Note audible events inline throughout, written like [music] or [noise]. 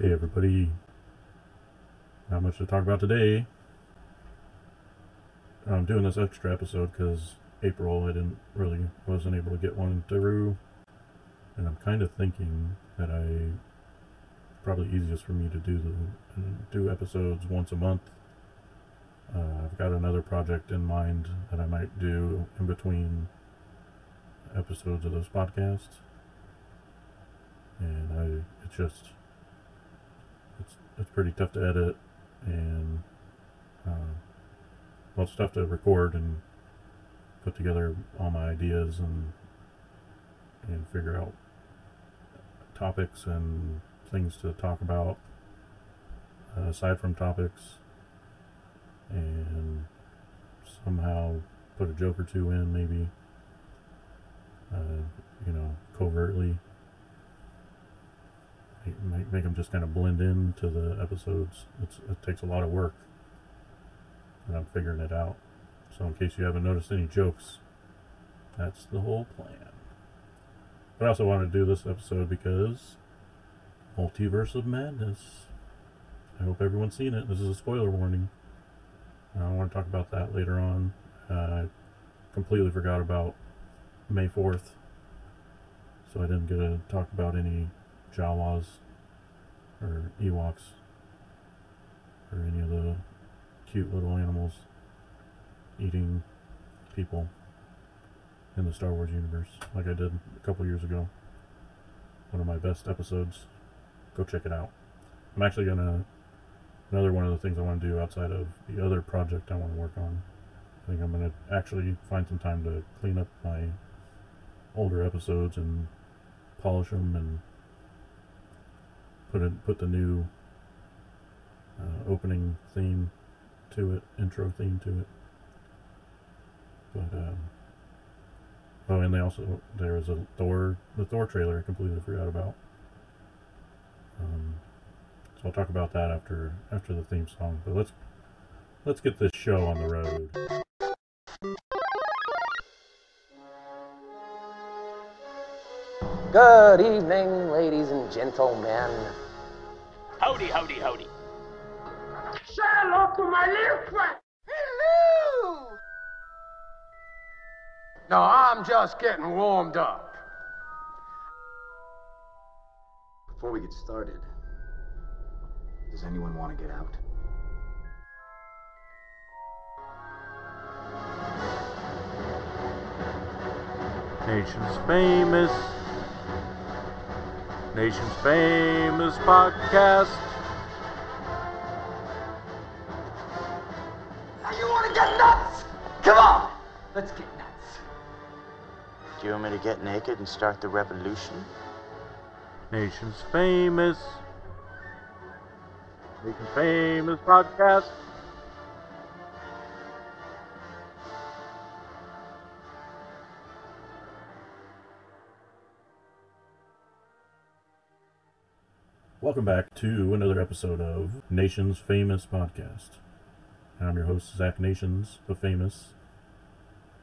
Hey everybody, not much to talk about today. I'm doing this extra episode because April I didn't really wasn't able to get one through, and I'm kind of thinking that I probably easiest for me to do the do episodes once a month. Uh, I've got another project in mind that I might do in between episodes of those podcasts, and I it's just it's pretty tough to edit and uh, well, it's tough to record and put together all my ideas and and figure out topics and things to talk about uh, aside from topics. And somehow put a joke or two in maybe uh, you know covertly make, them just kind of blend into the episodes. It's, it takes a lot of work, and I'm figuring it out. So, in case you haven't noticed any jokes, that's the whole plan. But I also wanted to do this episode because Multiverse of Madness. I hope everyone's seen it. This is a spoiler warning. I want to talk about that later on. I completely forgot about May 4th, so I didn't get to talk about any Jawas or Ewoks or any of the cute little animals eating people in the Star Wars universe, like I did a couple years ago. One of my best episodes. Go check it out. I'm actually gonna another one of the things I want to do outside of the other project I want to work on. I think I'm gonna actually find some time to clean up my older episodes and polish them and put a, put the new uh, opening theme to it, intro theme to it. But um, oh, and they also there was a Thor the Thor trailer I completely forgot about. Um, so I'll talk about that after after the theme song. But let's let's get this show on the road. Good evening, ladies and gentlemen. Howdy, howdy, howdy. Say hello to my little friend. Hello! No, I'm just getting warmed up. Before we get started, does anyone want to get out? Nation's famous, nation's famous podcast. Now you want to get nuts? Come on, let's get nuts. Do you want me to get naked and start the revolution? Nation's famous, nation's famous podcast. Welcome back to another episode of Nation's Famous Podcast. I'm your host, Zach Nations, the famous,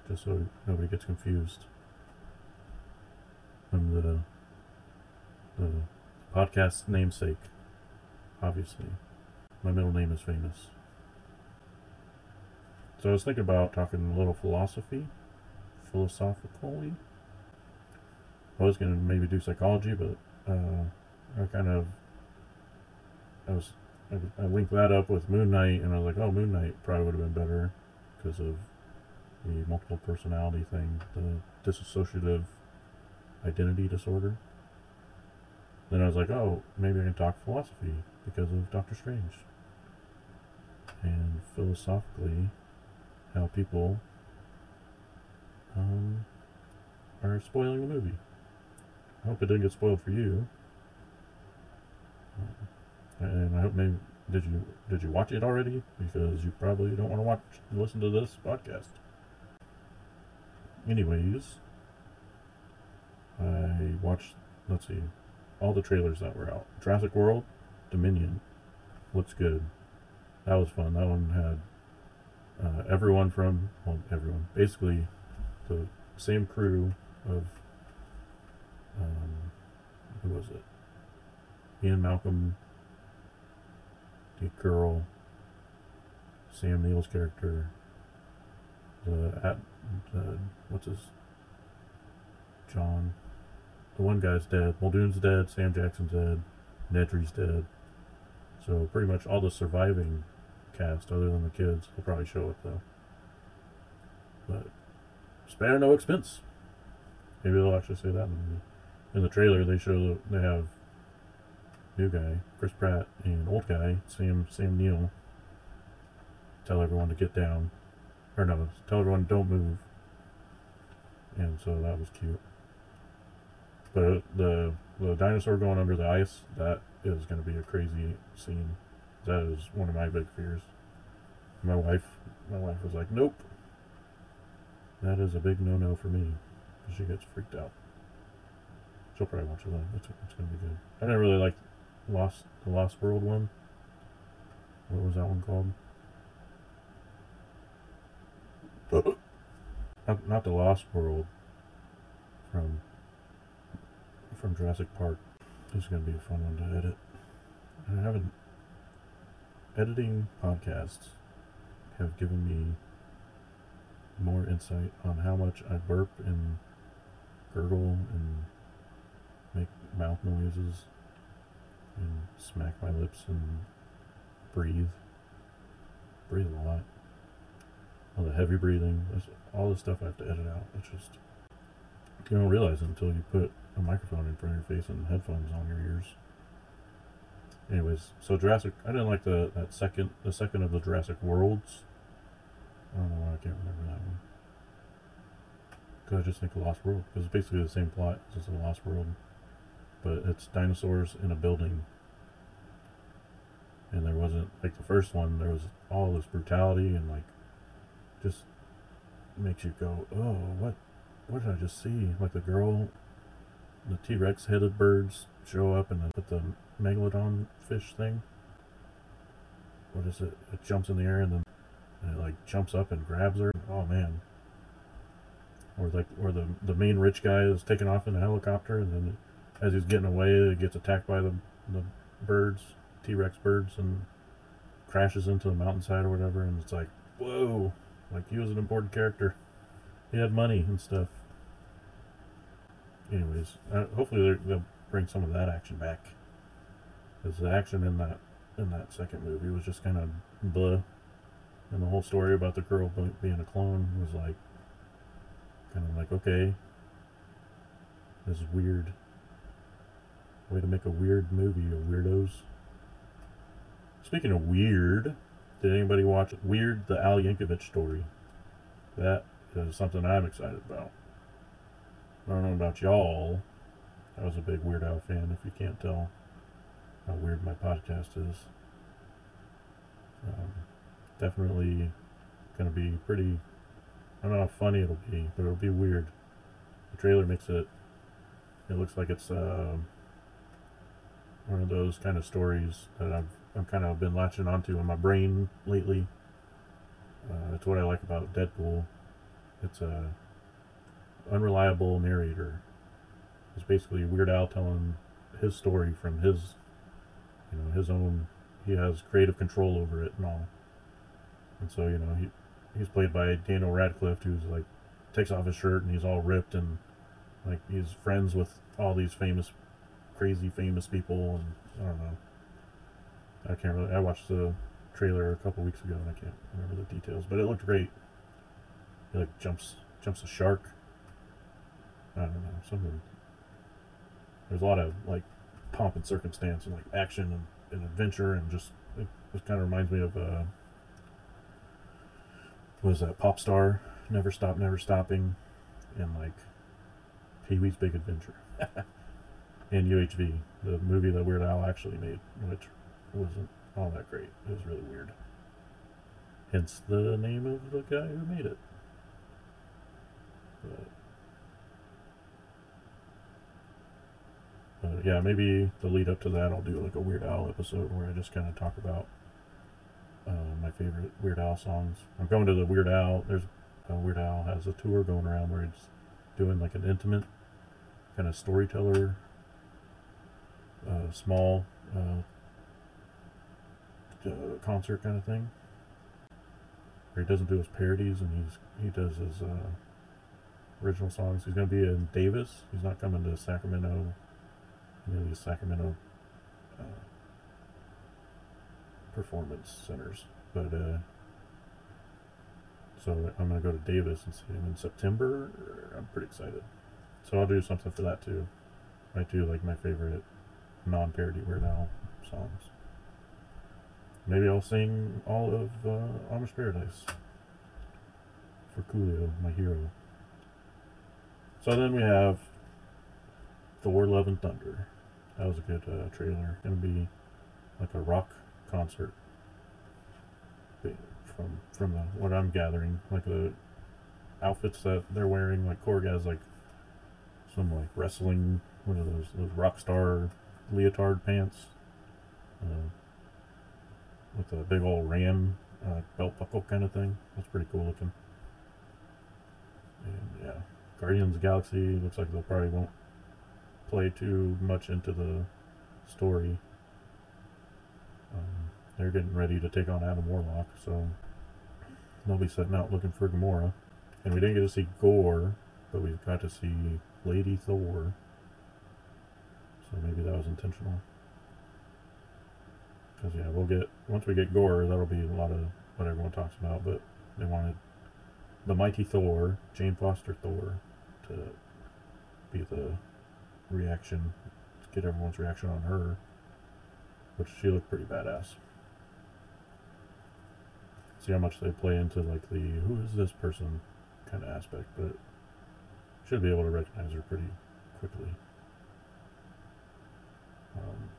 just so nobody gets confused. I'm the, the podcast namesake, obviously. My middle name is famous. So I was thinking about talking a little philosophy, philosophically. I was going to maybe do psychology, but uh, I kind of I was I, I linked that up with Moon Knight, and I was like, oh, Moon Knight probably would have been better because of the multiple personality thing, the dissociative identity disorder. Then I was like, oh, maybe I can talk philosophy because of Doctor Strange. And philosophically, how people um, are spoiling the movie. I hope it didn't get spoiled for you. And I hope maybe did you did you watch it already? Because you probably don't want to watch listen to this podcast. Anyways, I watched let's see, all the trailers that were out. Jurassic World, Dominion, looks good. That was fun. That one had uh, everyone from well, everyone basically the same crew of um, who was it? Ian Malcolm the girl, Sam Neill's character, the at the what's his John, the one guy's dead. Muldoon's dead. Sam Jackson's dead. Nedry's dead. So pretty much all the surviving cast, other than the kids, will probably show up though. But spare no expense. Maybe they'll actually say that in the. In the trailer, they show that they have new guy, Chris Pratt, and old guy, Sam Sam Neill. Tell everyone to get down, or no, tell everyone don't move. And so that was cute. But uh, the the dinosaur going under the ice that is going to be a crazy scene. That is one of my big fears. My wife, my wife was like, "Nope, that is a big no-no for me." she gets freaked out. She'll probably watch it. It's, it's going to be good. I didn't really like Lost the Lost World one. What was that one called? [coughs] not, not the Lost World from from Jurassic Park. This is going to be a fun one to edit. I haven't editing podcasts have given me more insight on how much I burp and gurgle and make mouth noises and smack my lips and breathe. Breathe a lot. All the heavy breathing, all the stuff I have to edit out. It's just you don't realize it until you put a microphone in front of your face and headphones on your ears. Anyways, so Jurassic, I didn't like the that second the second of the Jurassic Worlds. I don't know why I can't remember that one. Because I just think Lost World because it's basically the same plot as just a Lost World, but it's dinosaurs in a building. And there wasn't like the first one. There was all this brutality and like, just makes you go, oh, what, what did I just see? Like the girl, the T Rex headed birds show up and then put the megalodon fish thing. What is it? It jumps in the air and then and it like jumps up and grabs her. Oh man. Or like, or the the main rich guy is taking off in a helicopter and then as he's getting away, it gets attacked by the the birds, T Rex birds, and crashes into the mountainside or whatever. And it's like, whoa, like he was an important character. He had money and stuff. Anyways, uh, hopefully they'll bring some of that action back. Because the action in that in that second movie was just kind of blah, and the whole story about the girl being a clone was like, kind of like okay, this is weird. Way to make a weird movie, you weirdos. Speaking of weird, did anybody watch Weird the Al Yankovic story? That is something I'm excited about. I don't know about y'all. I was a big Weird Al fan, if you can't tell how weird my podcast is. Um, definitely going to be pretty. I don't know how funny it'll be, but it'll be weird. The trailer makes it. It looks like it's uh, one of those kind of stories that I've I'm kind of been latching onto in my brain lately. Uh, what I like about Deadpool. It's a unreliable narrator. It's basically Weird Al telling his story from his, you know, his own. He has creative control over it and all. And so you know he he's played by Daniel Radcliffe, who's like takes off his shirt and he's all ripped and like he's friends with all these famous, crazy famous people and I don't know. I can't really. I watched the trailer a couple weeks ago and I can't remember the details, but it looked great. He like jumps jumps a shark. I don't know something. There's a lot of like pomp and circumstance and like action and, and adventure and just it, it kind of reminds me of uh, what is that pop star never stop never stopping and like Pee Wee's Big Adventure [laughs] and UHF the movie that Weird Al actually made which wasn't all that great it was really weird hence the name of the guy who made it but But yeah, maybe the lead up to that, I'll do like a Weird Al episode where I just kind of talk about uh, my favorite Weird Al songs. I'm going to the Weird Al. There's uh, Weird Al has a tour going around where he's doing like an intimate kind of storyteller, uh, small uh, concert kind of thing. Where he doesn't do his parodies and he's he does his uh, original songs. He's going to be in Davis. He's not coming to Sacramento, any of these Sacramento uh, performance centers. But uh, so I'm going to go to Davis and see him in September. I'm pretty excited. So I'll do something for that too. I do like my favorite non-parody Weird Al songs. Maybe I'll sing all of uh, Amish Paradise for Coolio, my hero. So then we have Thor: Love and Thunder. That was a good uh, trailer. Gonna be like a rock concert. From from the, what I'm gathering, like the outfits that they're wearing, like Korg has like some like wrestling, what are those those rock star leotard pants, uh, with a big old ram uh, belt buckle kind of thing. That's pretty cool looking. And yeah, Guardians of Galaxy looks like they'll probably won't play too much into the story. Um, they're getting ready to take on Adam Warlock, so they'll be setting out looking for Gamora. And we didn't get to see Gorr, but we got to see Lady Thor. So maybe that was intentional. Because yeah, we'll get once we get Gorr, that'll be a lot of what everyone talks about. But they wanted the mighty Thor, Jane Foster Thor, to be the reaction, get everyone's reaction on her, which she looked pretty badass. See how much they play into like the who is this person kind of aspect, but should be able to recognize her pretty quickly. Um,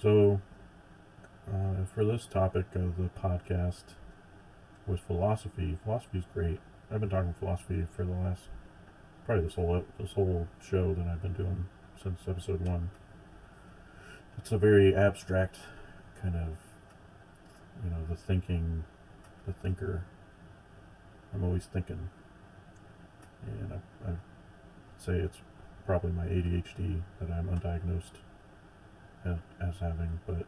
so, uh, for this topic of the podcast was philosophy. Philosophy is great. I've been talking philosophy for the last probably this whole this whole show that I've been doing since episode one. It's a very abstract kind of, you know, the thinking, the thinker. I'm always thinking, and I, I say it's probably my ADHD that I'm undiagnosed as, having, but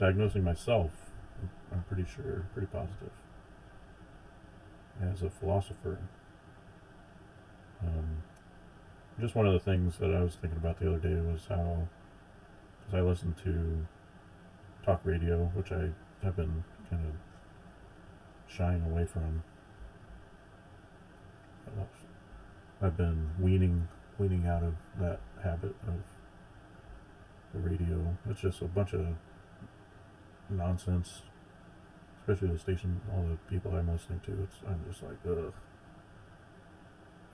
diagnosing myself, I'm pretty sure, pretty positive. As a philosopher, um, just one of the things that I was thinking about the other day was how, because I listen to talk radio, which I have been kind of shying away from. I've been weaning weaning out of that habit of the radio. It's just a bunch of nonsense, especially the station, all the people I'm listening to. It's I'm just like, ugh.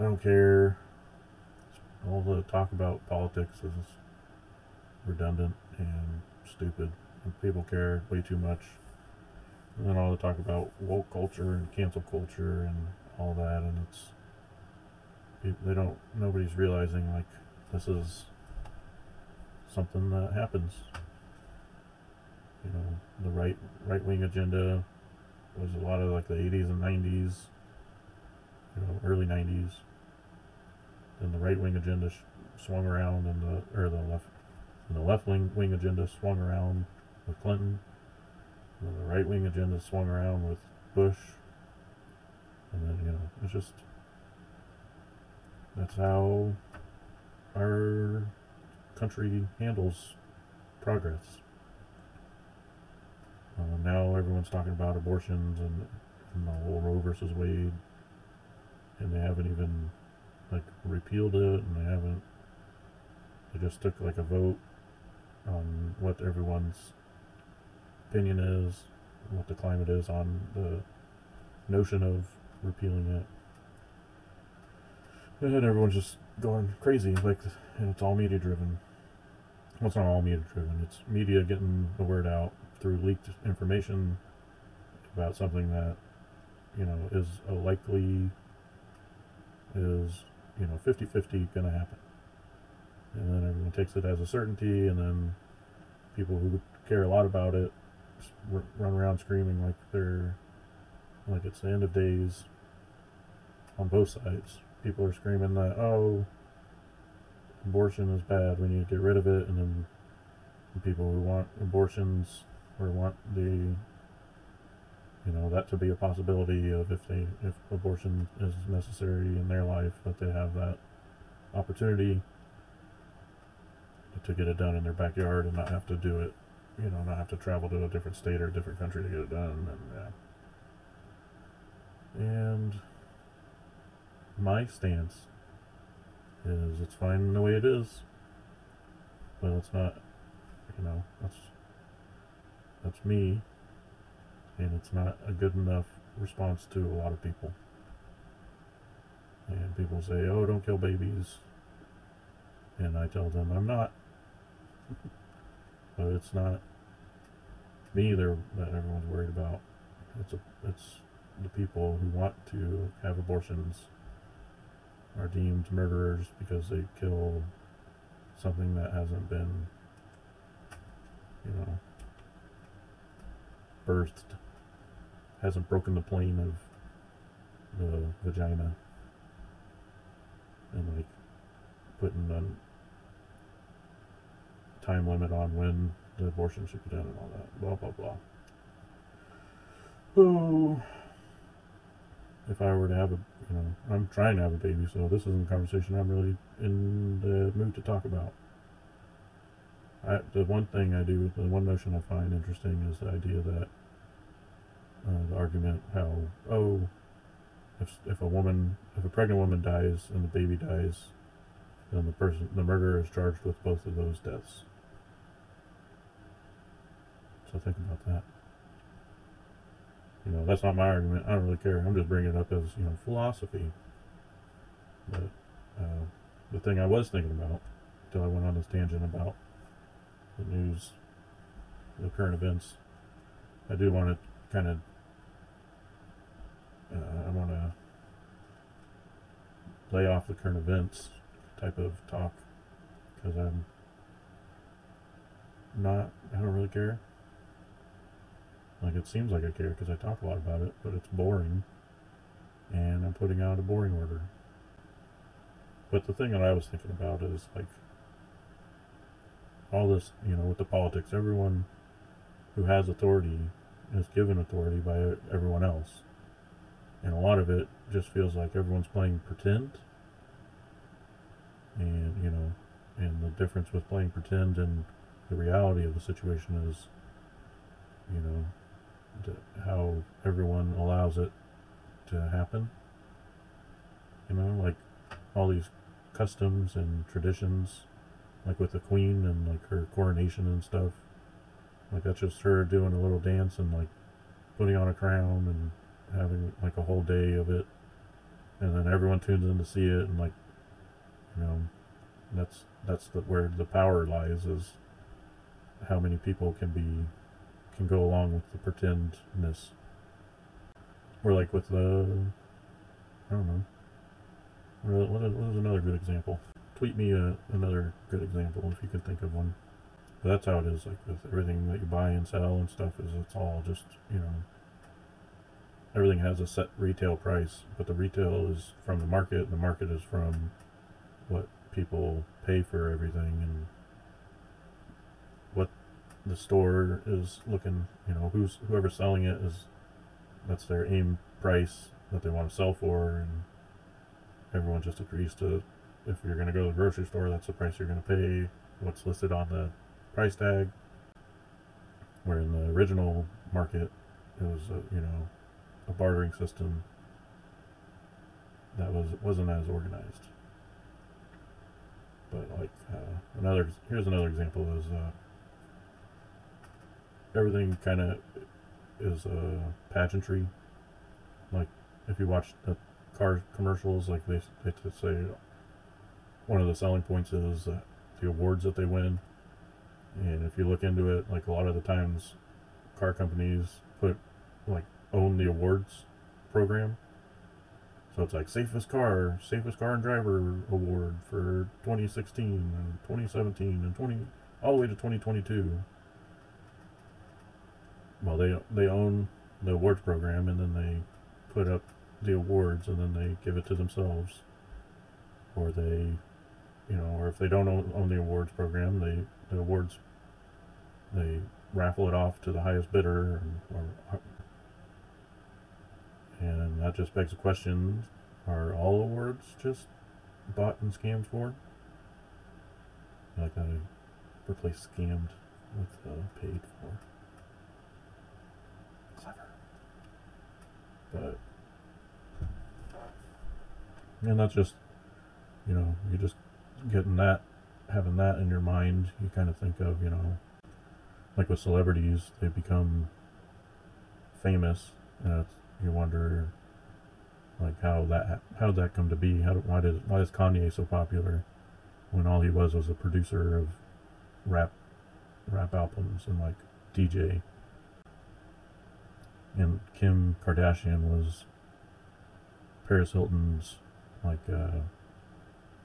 I don't care. All the talk about politics is redundant and stupid, and people care way too much. And then all the talk about woke culture and cancel culture and all that, and it's they don't nobody's realizing like this is something that happens. You know the right right wing agenda was a lot of like the 80s and 90s you know early 90s then the right wing agenda sh- swung around and the or the left and the left wing wing agenda swung around with Clinton. And the right wing agenda swung around with Bush. And then you know it's just that's how our country handles progress. Uh, now everyone's talking about abortions and, and the whole Roe versus Wade, and they haven't even like repealed it, and they haven't. They just took like a vote on what everyone's opinion is, what the climate is on the notion of repealing it. And everyone's just going crazy, like, and it's all media driven. Well, it's not all media driven. It's media getting the word out through leaked information about something that, you know, is a likely, is, you know, 50 50 going to happen. And then everyone takes it as a certainty, and then people who care a lot about it run around screaming like they're, like it's the end of days on both sides. People are screaming that, oh, abortion is bad, we need to get rid of it, and then the people who want abortions or want the you know that to be a possibility of if they if abortion is necessary in their life that they have that opportunity to get it done in their backyard and not have to do it you know not have to travel to a different state or a different country to get it done. And yeah. And my stance is it's fine the way it is but it's not you know that's that's me and it's not a good enough response to a lot of people. And people say oh don't kill babies and i tell them i'm not. But it's not me there that everyone's worried about. It's a it's the people who want to have abortions are deemed murderers because they kill something that hasn't been you know birthed hasn't broken the plane of the vagina and like putting a time limit on when the abortion should be done and all that blah blah blah. Oh if I were to have a, you know, I'm trying to have a baby, so this isn't a conversation I'm really in the mood to talk about. I, the one thing I do, the one notion I find interesting is the idea that uh, the argument how oh, if if a woman, if a pregnant woman dies and the baby dies, then the person, the murderer is charged with both of those deaths. So think about that you know that's not my argument. I don't really care. I'm just bringing it up as you know philosophy. But uh, the thing i was thinking about until i went on this tangent about the news the current events i do want to kind of uh, i want to lay off the current events type of talk because i'm not i don't really care like it seems like I care because I talk a lot about it, but it's boring. And I'm putting out a boring order. But the thing that I was thinking about is like all this, you know, with the politics, everyone who has authority is given authority by everyone else. And a lot of it just feels like everyone's playing pretend. And, you know, and the difference with playing pretend and the reality of the situation is, you know, how everyone allows it to happen. You know, like all these customs and traditions, like with the queen and like her coronation and stuff. Like that's just her doing a little dance and like putting on a crown and having like a whole day of it. And then everyone tunes in to see it and like, you know, that's that's the where the power lies is how many people can be can go along with the pretendness. Or like with the, I don't know. What, is, what is another good example? Tweet me a, another good example if you can think of one. But that's how it is. Like with everything that you buy and sell and stuff, is it's all just you know. Everything has a set retail price, but the retail is from the market. and The market is from what people pay for everything and the store is looking, you know, who's whoever's selling it is that's their aim price that they want to sell for, and everyone just agrees to if you're going to go to the grocery store, that's the price you're going to pay. What's listed on the price tag. Where in the original market, it was a, you know a bartering system that was wasn't as organized. But like uh, another here's another example is. Uh, everything kind of is uh, pageantry. Like if you watch the car commercials, like they they say one of the selling points is uh, the awards that they win. And if you look into it, like a lot of the times, car companies put like own the awards program. So it's like safest car, safest car and driver award for 2016 and 2017 and 20 all the way to 2022 well they they own the awards program and then they put up the awards and then they give it to themselves or they you know or if they don't own, own the awards program they the awards they raffle it off to the highest bidder, and, or, and that just begs the question: Are all awards just bought and scammed for? Like I replaced scammed with uh, paid for. But and that's just you know you're just getting that having that in your mind you kind of think of you know like with celebrities they become famous and you wonder like how that how did that come to be? How why did why is Kanye so popular when all he was was a producer of rap rap albums and like DJ and Kim Kardashian was Paris Hilton's like uh,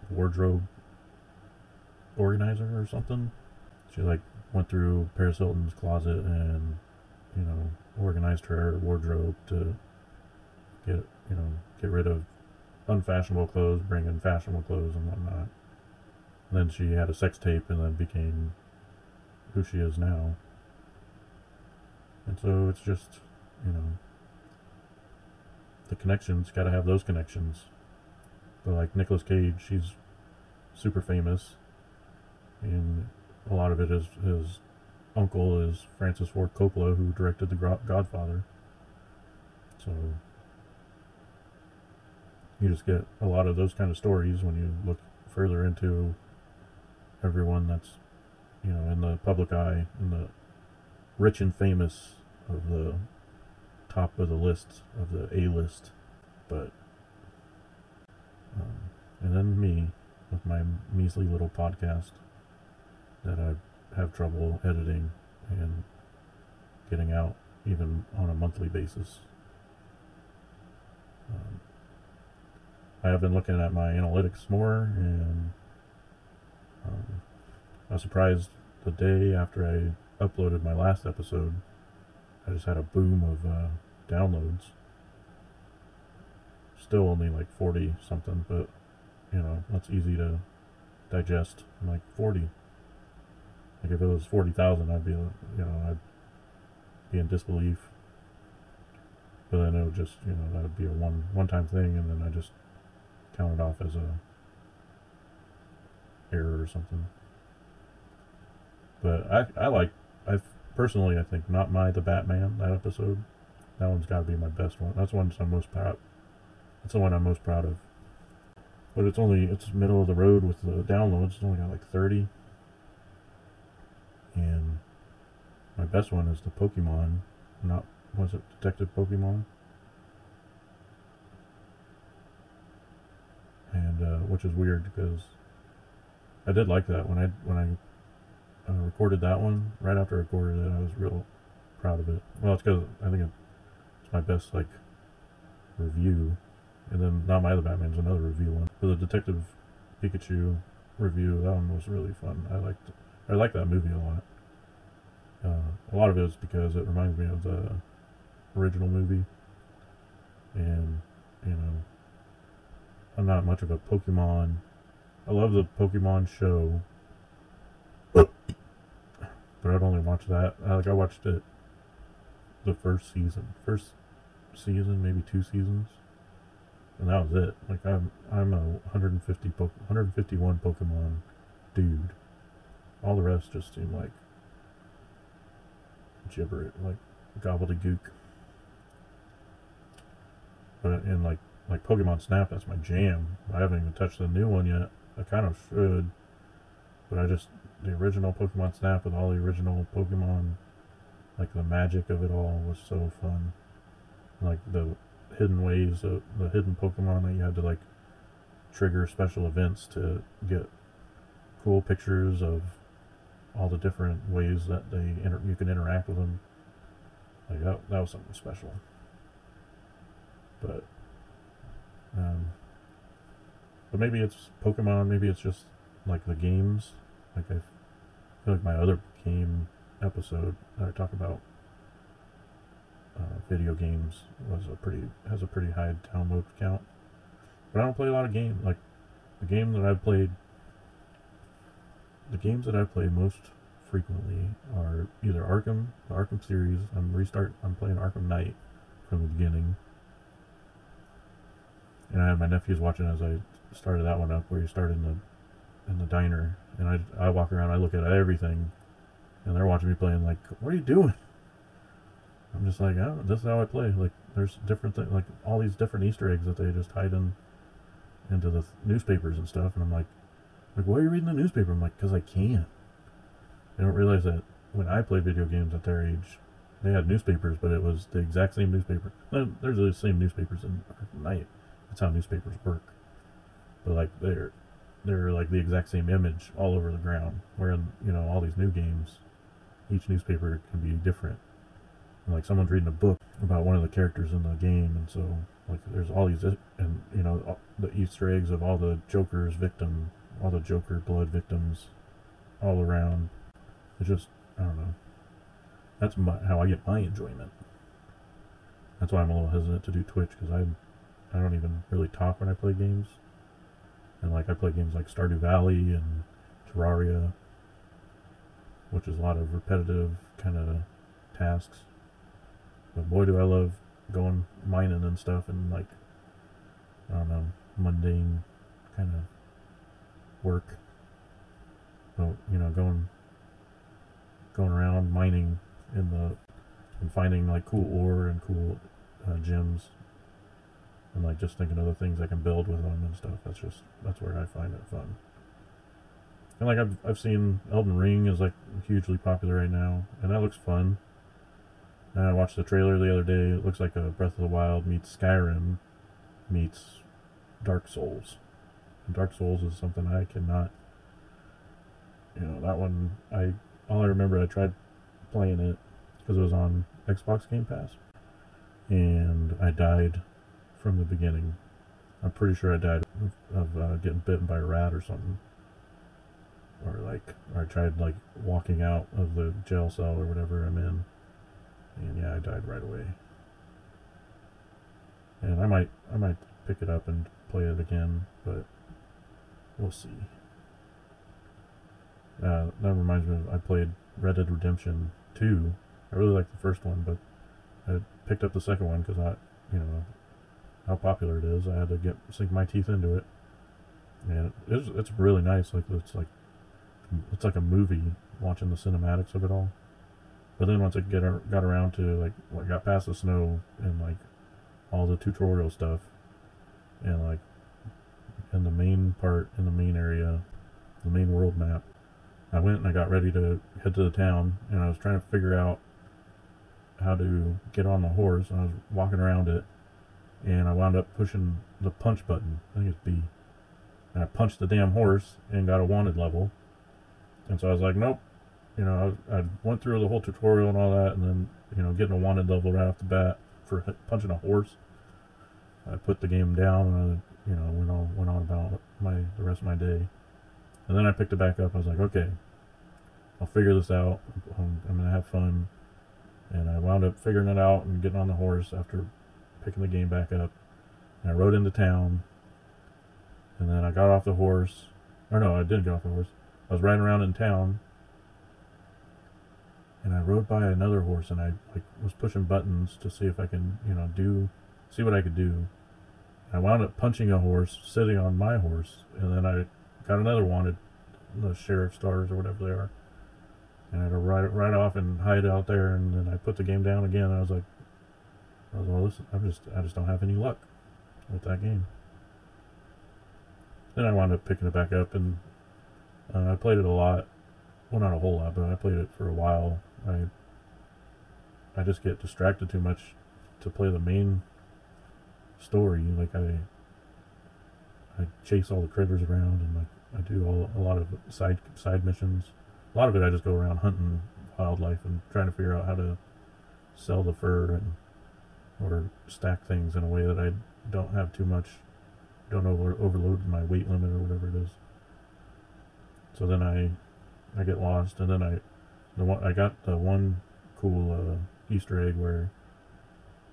wardrobe organizer or something. She like went through Paris Hilton's closet and you know organized her wardrobe to get you know get rid of unfashionable clothes, bring in fashionable clothes and whatnot. And then she had a sex tape and then became who she is now. And so it's just you know the connections got to have those connections. But like Nicolas Cage, he's super famous, and a lot of it is his uncle is Francis Ford Coppola, who directed The Godfather. So you just get a lot of those kind of stories when you look further into everyone that's you know in the public eye, in the rich and famous of the top of the list of the A list, but um, and then me with my measly little podcast that I have trouble editing and getting out even on a monthly basis. Um, I have been looking at my analytics more, and um, I was surprised the day after I uploaded my last episode. I just had a boom of uh, downloads. Still only like 40 something, but you know, that's easy to digest. I'm like 40. Like if it was 40,000, I'd be, you know, I'd be in disbelief. But then it would just, you know, that would be a one one time thing, and then I just count it off as a error or something. But I I like I personally I think not my the Batman that episode. That one's got to be my best one. That's the one I'm most proud. That's the one I'm most proud of. But it's only it's middle of the road with the downloads. It's only got like 30. And my best one is the Pokemon. Not was it Detective Pokemon? And uh, which is weird because I did like that when I when I uh, recorded that one. Right after I recorded it, I was real proud of it. Well, it's because I think my best like review, and then not my other Batman's another review one. For the Detective Pikachu review, that one was really fun. I liked I like that movie a lot. Uh, a lot of it is because it reminds me of the original movie, and you know, I'm not much of a Pokemon. I love the Pokemon show, [coughs] but I'd only watch that. I, like I watched it the first season, first season, maybe two seasons, and that was it. Like I'm I'm a 150 po- 151 Pokemon dude. All the rest just seem like gibber, like gobbledygook. But in like like Pokemon Snap, that's my jam. I haven't even touched the new one yet. I kind of should, but I just the original Pokemon Snap with all the original Pokemon, like the magic of it all was so fun. Like the hidden ways, of the hidden Pokemon that you had to like trigger special events to get cool pictures of all the different ways that they inter- you can interact with them. Like that, that was something special. But, um, but maybe it's Pokemon. Maybe it's just like the games. Like I feel like my other game episode that I talk about uh, video games was a pretty has a pretty high download count. But I don't play a lot of games. Like the game that I've played, the games that I play most frequently are either Arkham, the Arkham series. I'm restart. I'm playing Arkham Knight from the beginning, and I had my nephews watching as I started that one up, where you start in the in the diner, and I I walk around, I look at everything, and they're watching me playing. Like, what are you doing? I'm just like, oh, this is how I play. Like, there's different things, like all these different Easter eggs that they just hide in into the th- newspapers and stuff, and I'm like, like, why are you reading the newspaper? I'm like, because I can. They don't realize that when I played video games at their age, they had newspapers, but it was the exact same newspaper. There's the same newspapers in night. That's how newspapers work. But like they're they're like the exact same image all over the ground. Where in you know all these new games, each newspaper can be different. And like someone's reading a book about one of the characters in the game, and so like there's all these and you know the Easter eggs of all the Joker's victim, all the Joker blood victims, all around. It's just I don't know. That's my, how I get my enjoyment. That's why I'm a little hesitant to do Twitch because I I don't even really talk when I play games. And like I play games like Stardew Valley and Terraria, which is a lot of repetitive kind of tasks. But boy, do I love going mining and stuff and like I don't know mundane kind of work. So you know, going going around mining in the and finding like cool ore and cool uh, gems and like just thinking of the things I can build with them and stuff. That's just that's where I find it fun. And like I've I've seen Elden Ring is like hugely popular right now, and that looks fun. And I watched the trailer the other day. It looks like a Breath of the Wild meets Skyrim meets Dark Souls. And Dark Souls is something I cannot. You know that one. I all I remember I tried playing it because it was on Xbox Game Pass, and I died from the beginning. I'm pretty sure I died of, of uh, getting bitten by a rat or something, or like, or I tried like walking out of the jail cell or whatever I'm in, and yeah, I died right away. And I might, I might pick it up and play it again, but we'll see. Uh, that reminds me of I played Red Dead Redemption 2. I really liked the first one, but I picked up the second one because I, you know, how popular it is. I had to get sink my teeth into it, and it's it's really nice. Like it's like it's like a movie watching the cinematics of it all. But then once I get got around to like like got past the snow and like all the tutorial stuff, and like in the main part in the main area, the main world map, I went and I got ready to head to the town, and I was trying to figure out how to get on the horse. And I was walking around it, and I wound up pushing the punch button. I think it's B. And I punched the damn horse and got a wanted level. And so I was like, nope. You know, I, I went through the whole tutorial and all that, and then you know, getting a wanted level right off the bat for punching a horse. I put the game down, and I, you know, went on went on about my the rest of my day. And then I picked it back up. I was like, okay, I'll figure this out. I'm, I'm gonna have fun. And I wound up figuring it out and getting on the horse after picking the game back up. And I rode into town. And then I got off the horse. Or no, I didn't get off the horse. I was riding around in town. And I rode by another horse and I like was pushing buttons to see if I can, you know, do see what I could do. I wound up punching a horse, sitting on my horse, and then I got another wanted, the sheriff stars or whatever they are. And I had to ride it right off and hide out there, and then I put the game down again. I was like, I was well, listen, I'm just, I just don't have any luck with that game. Then I wound up picking it back up, and uh, I played it a lot. Well, not a whole lot, but I played it for a while. I, I just get distracted too much to play the main story. Like I, I chase all the critters around, and like I do all a lot of side side missions. A lot of it I just go around hunting wildlife and trying to figure out how to sell the fur and or stack things in a way that I don't have too much, don't over, overload my weight limit or whatever it is. So then I, I get lost, and then I, the one I got the one cool uh, Easter egg where,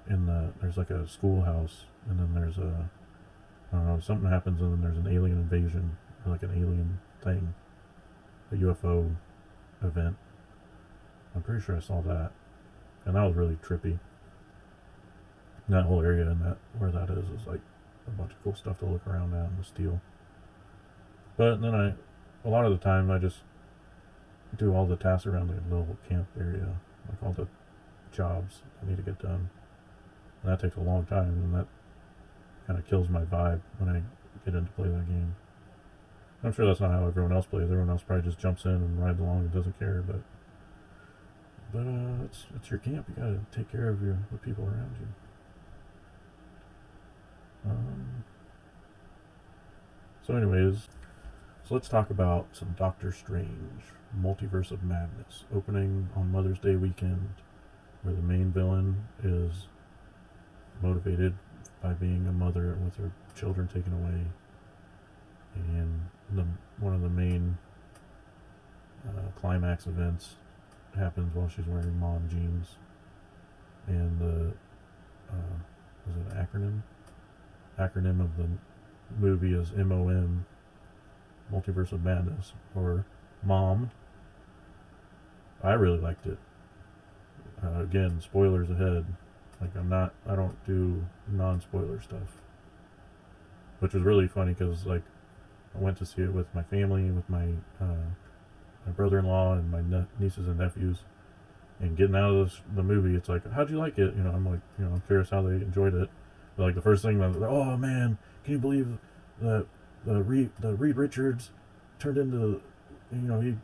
in the there's like a schoolhouse, and then there's a, I don't know, something happens, and then there's an alien invasion, or like an alien thing, a UFO event, I'm pretty sure I saw that, and that was really trippy. That whole area and that where that is is like a bunch of cool stuff to look around at and steal. But then I, a lot of the time, I just do all the tasks around the little camp area, like all the jobs I need to get done. And that takes a long time, and that kind of kills my vibe when I get into play that game. I'm sure that's not how everyone else plays. Everyone else probably just jumps in and rides along and doesn't care. But but uh, it's it's your camp. You gotta take care of your the people around you. Um, so, anyways, so let's talk about some Doctor Strange, Multiverse of Madness, opening on Mother's Day weekend, where the main villain is motivated by being a mother with her children taken away, and the one of the main uh, climax events happens while she's wearing mom jeans, and the uh, was it an acronym? Acronym of the movie is MOM, Multiverse of Madness, or MOM. I really liked it. Uh, again, spoilers ahead. Like I'm not, I don't do non-spoiler stuff, which was really funny because like I went to see it with my family, with my uh, my brother-in-law and my ne- nieces and nephews. And getting out of this, the movie, it's like, how'd you like it? You know, I'm like, you know, I'm curious how they enjoyed it. But like the first thing, was, oh man, can you believe that the Reed, the Reed Richards turned into, you know, he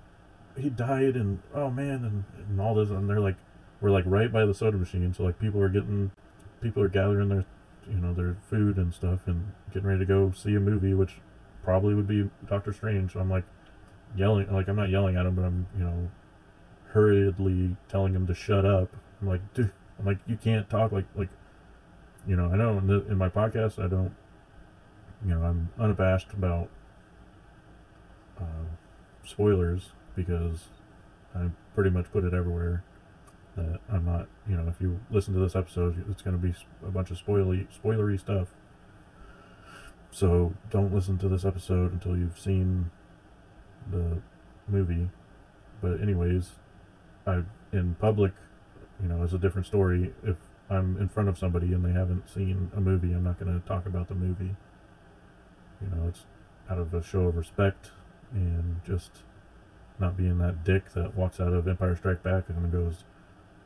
he died and oh man and, and all this and they're like, we're like right by the soda machine, so like people are getting, people are gathering their, you know, their food and stuff and getting ready to go see a movie, which probably would be Doctor Strange. So I'm like yelling, like I'm not yelling at him, but I'm you know hurriedly telling him to shut up. I'm like, dude, I'm like, you can't talk like like, you know, I know in, the, in my podcast I don't, you know, I'm unabashed about uh, spoilers because I pretty much put it everywhere that I'm not, you know, if you listen to this episode, it's going to be a bunch of spoilery spoilery stuff. So don't listen to this episode until you've seen the movie. But anyways, I in public, you know, is a different story. If I'm in front of somebody and they haven't seen a movie, I'm not going to talk about the movie. You know, it's out of a show of respect and just not being that dick that walks out of Empire Strike Back and goes,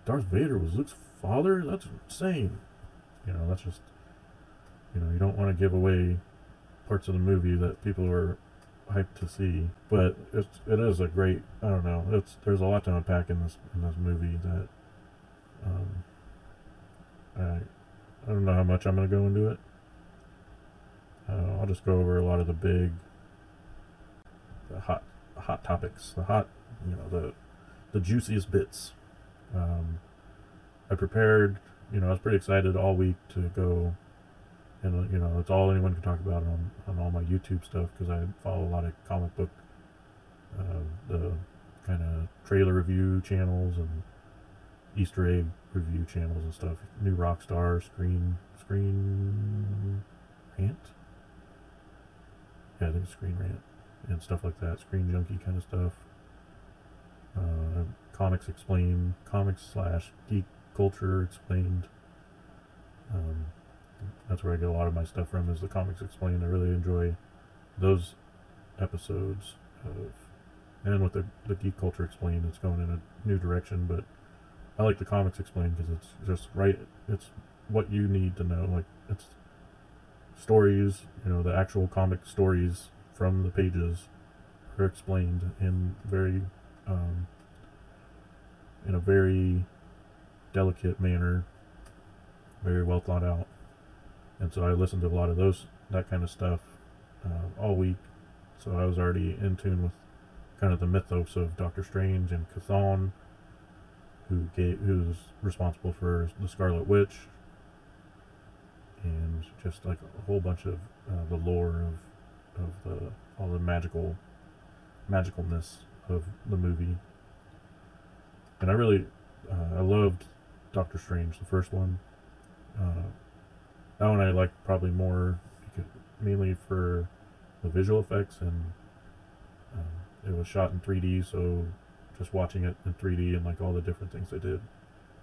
Darth Vader was Luke's father? That's insane. You know, that's just, you know, you don't want to give away parts of the movie that people are hyped to see. But it's it is a great. I don't know. It's there's a lot to unpack in this in this movie that. Um, I I don't know how much I'm gonna go into it. Uh, I'll just go over a lot of the big, the hot hot topics, the hot you know the the juiciest bits. Um, I prepared. You know, I was pretty excited all week to go and you know it's all anyone can talk about on, on all my YouTube stuff because I follow a lot of comic book, uh, the kind of trailer review channels and Easter egg review channels and stuff. New Rockstar, Screen, Screen Rant. Yeah, I think Screen Rant and stuff like that. Screen Junkie kind of stuff. Uh, comics Explained, comics slash geek culture explained. Um, that's where I get a lot of my stuff from is the comics explained. I really enjoy those episodes of and with the, the geek culture explained, it's going in a new direction. But I like the comics explained because it's just right. It's what you need to know. Like it's stories, you know, the actual comic stories from the pages are explained in very um, in a very delicate manner, very well thought out and so I listened to a lot of those that kind of stuff uh, all week. So I was already in tune with kind of the mythos of Doctor Strange and Chthon, who gave, who's responsible for the Scarlet Witch, and just like a whole bunch of uh, the lore of of the all the magical magicalness of the movie. And I really uh, I loved Doctor Strange, the first one. Uh, that one I like probably more, because, mainly for the visual effects and um, it was shot in 3D, so just watching it in 3D and like all the different things they did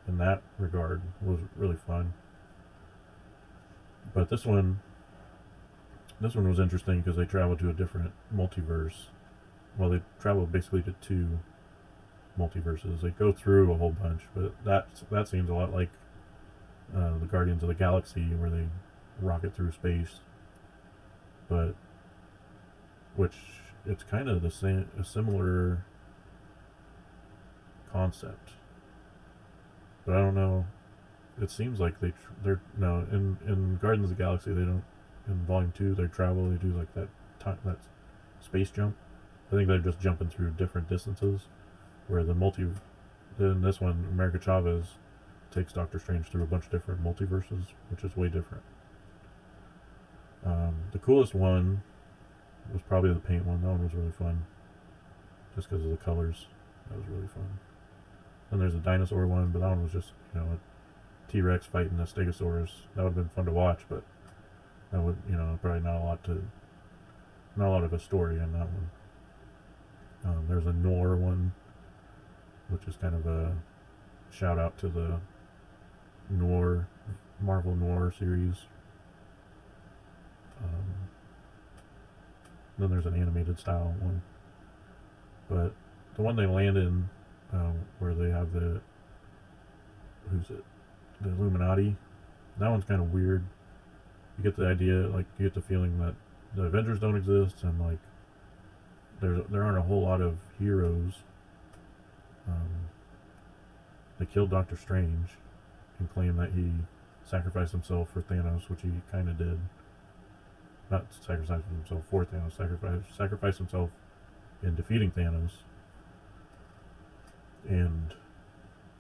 in that regard was really fun. But this one, this one was interesting because they traveled to a different multiverse. Well, they traveled basically to two multiverses. They go through a whole bunch, but that that seems a lot like uh, the Guardians of the Galaxy, where they rocket through space. But which it's kind of the same, a similar concept. But I don't know. It seems like they tr- they're no in in Guardians of the Galaxy they don't in Volume Two they travel they do like that time that space jump. I think they're just jumping through different distances. Where the multi, in this one, America Chavez takes Doctor Strange through a bunch of different multiverses, which is way different. Um, the coolest one was probably the paint one. That one was really fun, just because of the colors. That was really fun. Then there's a dinosaur one, but that one was just you know T Rex fighting the Stegosaurus. That would have been fun to watch, but that would you know probably not a lot to not a lot of a story in that one. Um, there's a Nor one, which is kind of a shout out to the Nor Marvel Noir series. Um, then there's an animated style one, but the one they land in, um, where they have the who's it, the Illuminati. That one's kind of weird. You get the idea, like you get the feeling that the Avengers don't exist, and like there's there aren't a whole lot of heroes. Um, they killed Doctor Strange and claimed that he sacrificed himself for Thanos, which he kind of did. Not sacrificed himself for Thanos, sacrifice sacrificed himself in defeating Thanos. And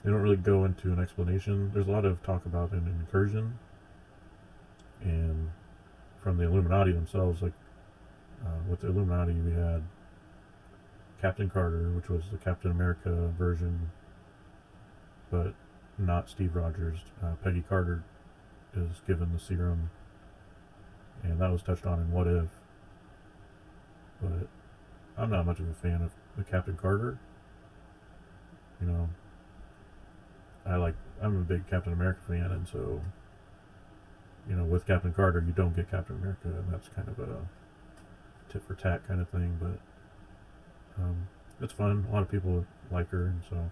they don't really go into an explanation. There's a lot of talk about an incursion, and from the Illuminati themselves, like uh, with the Illuminati, we had Captain Carter, which was the Captain America version, but not Steve Rogers. Uh, Peggy Carter is given the serum, and that was touched on in What If. But I'm not much of a fan of the Captain Carter. You know, I like I'm a big Captain America fan, and so you know, with Captain Carter, you don't get Captain America, and that's kind of a tit for tat kind of thing. But um, it's fun. A lot of people like her, and so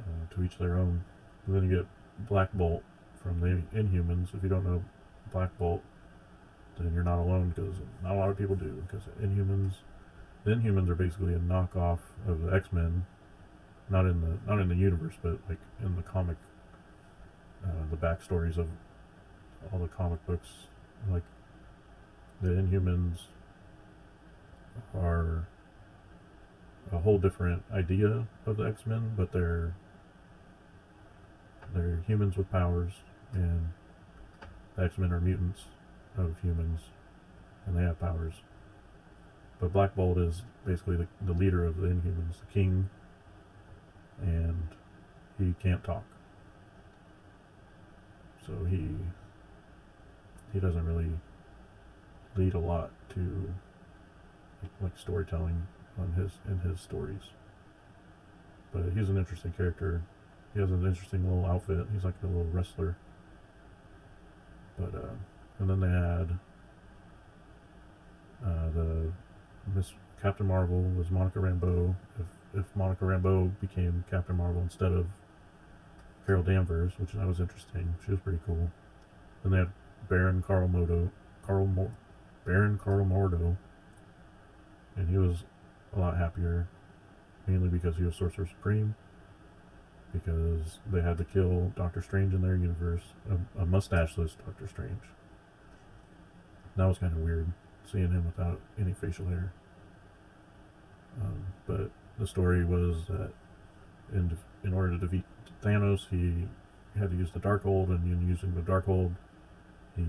uh, to each their own. And then you get Black Bolt from the Inhumans. If you don't know Black Bolt, then you're not alone because not a lot of people do. Because Inhumans, the Inhumans are basically a knockoff of the X Men, not in the not in the universe, but like in the comic, uh, the backstories of all the comic books, like the Inhumans are a whole different idea of the X Men, but they're they're humans with powers, and the X Men are mutants of humans, and they have powers. But Black Bolt is basically the, the leader of the Inhumans, the king, and he can't talk. So he he doesn't really lead a lot to like, storytelling on his in his stories. But he's an interesting character. He has an interesting little outfit. He's like a little wrestler. But uh, and then they had uh, the Miss Captain Marvel was Monica Rambeau. If if Monica Rambeau became Captain Marvel instead of Carol Danvers, which that was interesting. She was pretty cool. Then they had Baron Karl Modo, Karl Mo- Baron Karl Mordo, and he was a lot happier, mainly because he was Sorcerer Supreme. Because they had to kill Doctor Strange in their universe, a, a mustacheless Doctor Strange. That was kind of weird, seeing him without any facial hair. Um, but the story was that in in order to defeat Thanos, he had to use the Darkhold, and in using the Darkhold, he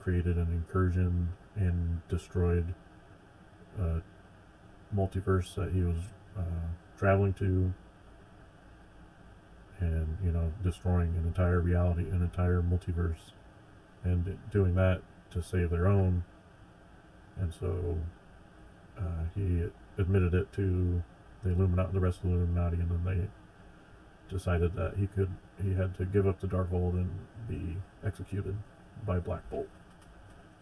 created an incursion and destroyed a multiverse that he was uh, traveling to, and you know, destroying an entire reality, an entire multiverse, and doing that to save their own. And so uh, he admitted it to the Illuminati, the rest of the Illuminati, and then they decided that he could he had to give up the Darkhold and be executed by Black Bolt,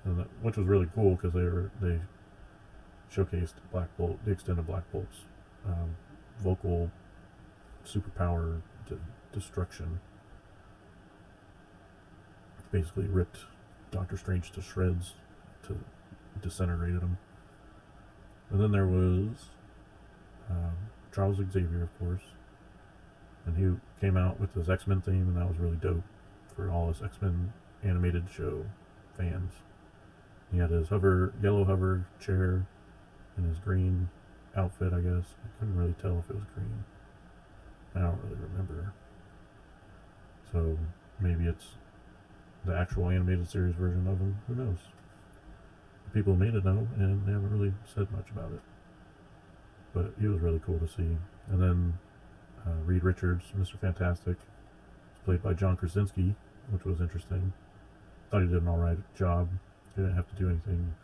and that, which was really cool because they were they showcased Black Bolt, the extent of Black Bolt's um, vocal superpower to destruction. Basically, ripped Doctor Strange to shreds, to disintegrated him. And then there was um, Charles Xavier, of course, and he came out with his X Men theme, and that was really dope for all his X Men animated show fans. He had his hover, yellow hover chair, and his green outfit. I guess I couldn't really tell if it was green. I don't really remember. So maybe it's the actual animated series version of him. Who knows? The people who made it know, and they haven't really said much about it. But he was really cool to see. And then uh, Reed Richards, Mr. Fantastic, was played by John Krasinski, which was interesting. Thought he did an alright job. He didn't have to do anything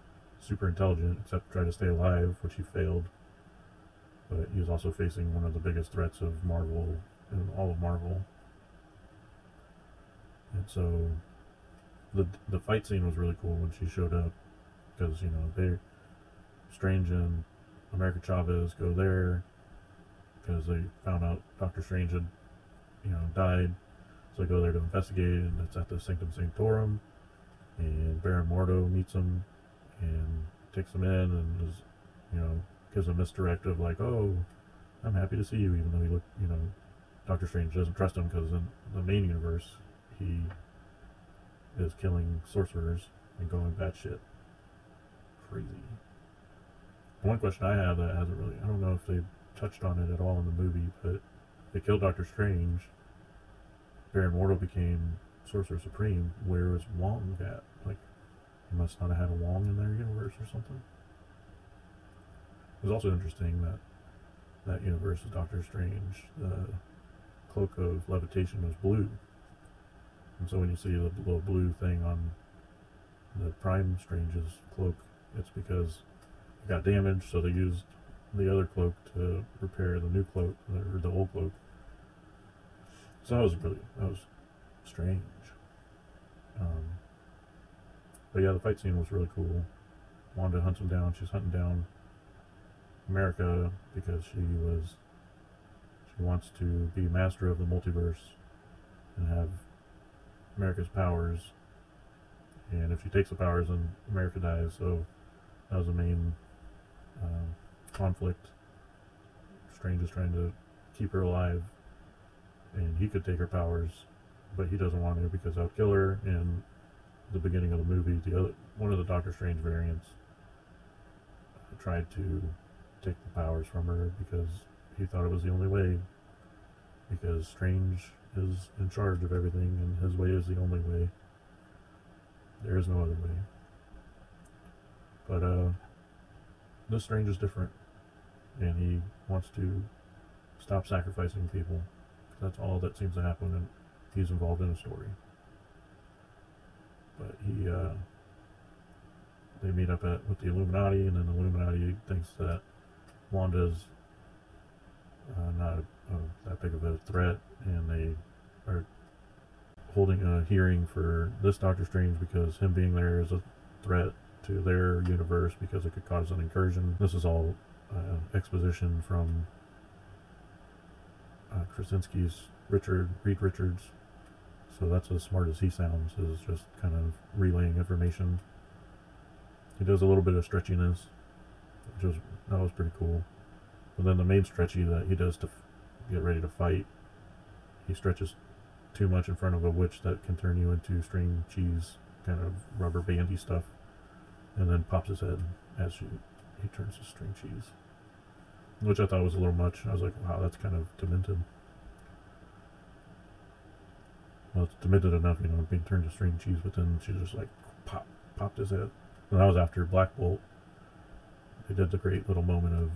super intelligent except try to stay alive, which he failed. But he was also facing one of the biggest threats of Marvel all of Marvel. And so the the fight scene was really cool when she showed up because you know they're Strange and America Chavez go there because they found out Doctor Strange had you know died, so they go there to investigate, and it's at the Sanctum Sanctorum, and Baron Mordo meets him and takes him in and is you know gives him this directive like oh I'm happy to see you even though he look you know Doctor Strange doesn't trust him because in the main universe he is killing sorcerers and going batshit crazy. One question I have that hasn't really, I don't know if they touched on it at all in the movie, but they killed Doctor Strange. Baron Mordo became Sorcerer Supreme. Where is Wong at? Like, he must not have had a Wong in their universe or something. It was also interesting that that universe of Doctor Strange, the cloak of levitation was blue. And so when you see the little blue thing on the Prime Strange's cloak, it's because got damaged, so they used the other cloak to repair the new cloak, or the old cloak. So that was really, that was strange. Um, but yeah, the fight scene was really cool. Wanda hunts him down. She's hunting down America because she was, she wants to be master of the multiverse and have America's powers. And if she takes the powers, then America dies. So that was the main uh, conflict. Strange is trying to keep her alive, and he could take her powers, but he doesn't want to because that would kill her. In the beginning of the movie, the other one of the Doctor Strange variants tried to take the powers from her because he thought it was the only way. Because Strange is in charge of everything, and his way is the only way. There is no other way. But uh, this Strange is different, and he wants to stop sacrificing people. That's all that seems to happen, and he's involved in the story. But he, uh, they meet up at with the Illuminati, and then the Illuminati thinks that Wanda's uh, not uh, that big of a threat, and they are holding a hearing for this Doctor Strange because him being there is a threat to their universe because it could cause an incursion. This is all uh, exposition from uh, Krasinski's Richard Reed Richards. So that's as smart as he sounds. Is just kind of relaying information. He does a little bit of stretchiness, which was that was pretty cool. But then the main stretchy that he does to f- get ready to fight, he stretches too much in front of a witch that can turn you into string cheese kind of rubber bandy stuff, and then pops his head as she, he turns to string cheese, which I thought was a little much. I was like, wow, that's kind of demented. Well, it's demented enough, you know, being turned to string cheese, but then she just like pop popped his head, and that was after Black Bolt. They did the great little moment of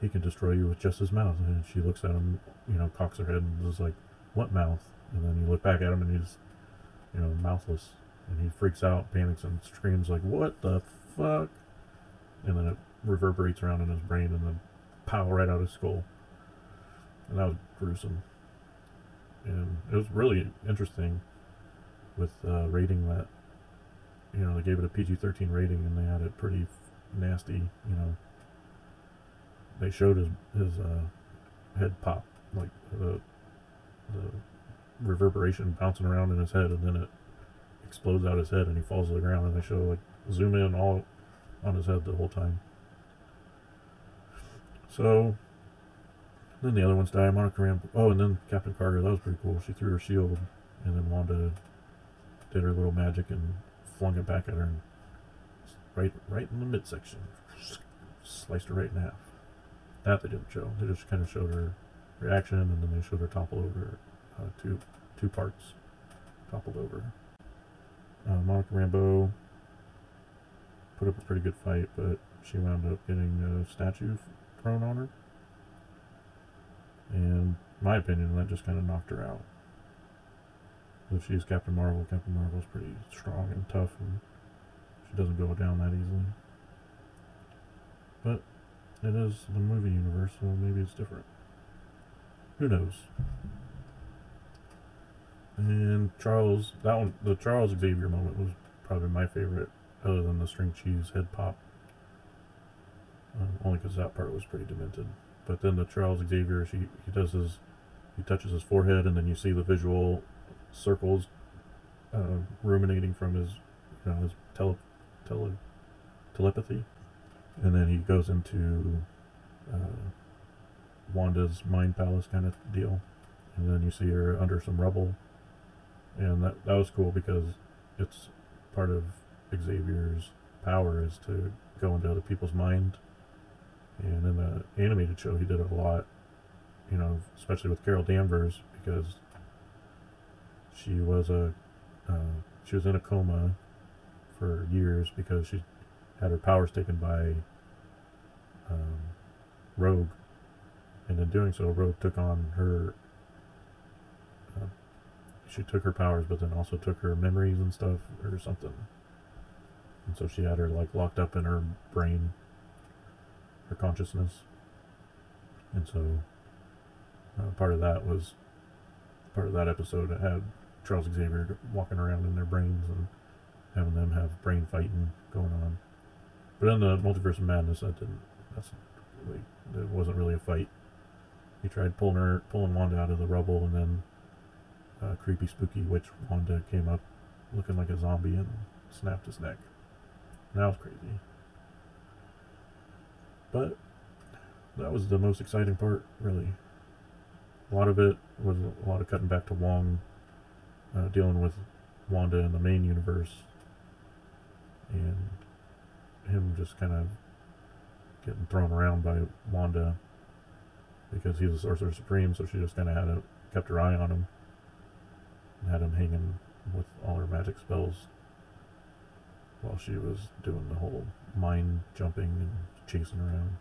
he can destroy you with just his mouth, and she looks at him, you know, cocks her head and is like, "What mouth?" And then you look back at him, and he's, you know, mouthless, and he freaks out, panics, and screams like, "What the fuck?" And then it reverberates around in his brain, and then pow right out of his skull. and that was gruesome. And it was really interesting with uh, rating that you know they gave it a PG-13 rating and they had it pretty nasty. You know, they showed his his uh, head pop like the the reverberation bouncing around in his head, and then it explodes out his head and he falls to the ground. And they show like zoom in all on his head the whole time. So then the other ones die. Monica. Oh, and then Captain Carter. That was pretty cool. She threw her shield, and then Wanda did her little magic and flung it back at her, and right, right in the midsection, sliced her right in half. That they didn't show. They just kind of showed her reaction, and then they showed her topple over, uh, two, two parts, toppled over. Uh, Monica Rambeau put up a pretty good fight, but she wound up getting a statue thrown on her. And my opinion, that just kind of knocked her out. If she's Captain Marvel, Captain Marvel's pretty strong and tough, and she doesn't go down that easily. But it is the movie universe, so maybe it's different. Who knows? And Charles, that one, the Charles Xavier moment was probably my favorite, other than the string cheese head pop. Um, only because that part was pretty demented. But then the Charles Xavier, she he does his, he touches his forehead, and then you see the visual circles, uh, ruminating from his, you know, his tele, tele, telepathy, and then he goes into, uh, Wanda's mind palace kind of deal, and then you see her under some rubble, and that that was cool because it's part of Xavier's power is to go into other people's mind. And in the animated show, he did it a lot, you know, especially with Carol Danvers because she was a uh, she was in a coma for years because she had her powers taken by um, Rogue, and in doing so, Rogue took on her. She took her powers, but then also took her memories and stuff, or something. And so she had her like locked up in her brain, her consciousness. And so uh, part of that was part of that episode. It had Charles Xavier walking around in their brains and having them have brain fighting going on. But in the Multiverse of Madness, that didn't. That's really, it wasn't really a fight. He tried pulling her, pulling Wanda out of the rubble, and then uh, creepy, spooky witch Wanda came up looking like a zombie and snapped his neck. That was crazy. But that was the most exciting part, really. A lot of it was a lot of cutting back to Wong, uh, dealing with Wanda in the main universe, and him just kind of getting thrown around by Wanda because he's a sorcerer supreme, so she just kind of had a, kept her eye on him had him hanging with all her magic spells while she was doing the whole mind jumping and chasing around.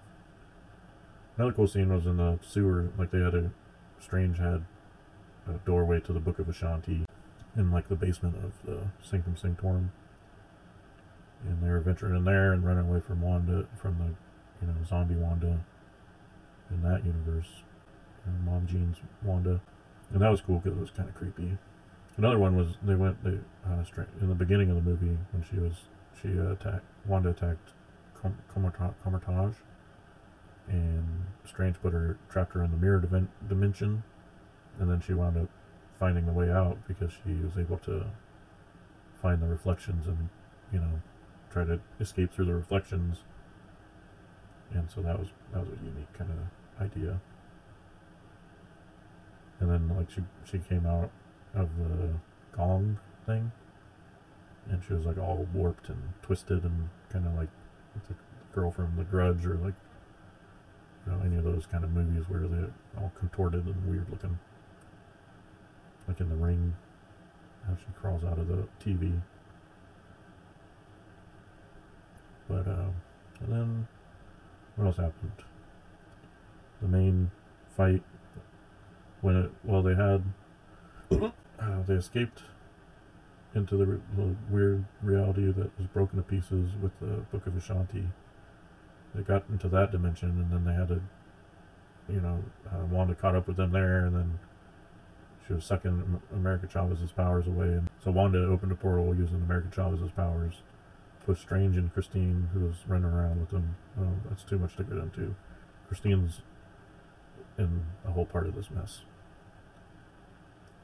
Another cool scene was in the sewer, like they had a strange had a doorway to the Book of Vishanti in like the basement of the Sanctum Sanctorum. And they were venturing in there and running away from Wanda from the you know, zombie Wanda in that universe. And Mom Jean's Wanda. And that was cool because it was kind of creepy. Another one was they went they uh, in the beginning of the movie when she was she uh, attacked Wanda attacked Com- Comerta- Kamar-Taj, and Strange put her trapped her in the mirror dimen- dimension, and then she wound up finding the way out because she was able to find the reflections and you know try to escape through the reflections. And so that was that was a unique kind of idea. And then like she she came out of the gong thing, and she was like all warped and twisted and kind of like the girl from The Grudge or like you know any of those kind of movies where they're all contorted and weird looking, like in The Ring, how she crawls out of the TV. But uh, and then what else happened? The main fight when it well they had [coughs] uh, they escaped into the, re- the weird reality that was broken to pieces with the Book of Vishanti. They got into that dimension, and then they had to you know, uh, Wanda caught up with them there, and then she was sucking America Chavez's powers away. And so Wanda opened a portal using America Chavez's powers, pushed Strange and Christine, who was running around with them. Um, that's too much to get into. Christine's in a whole part of this mess,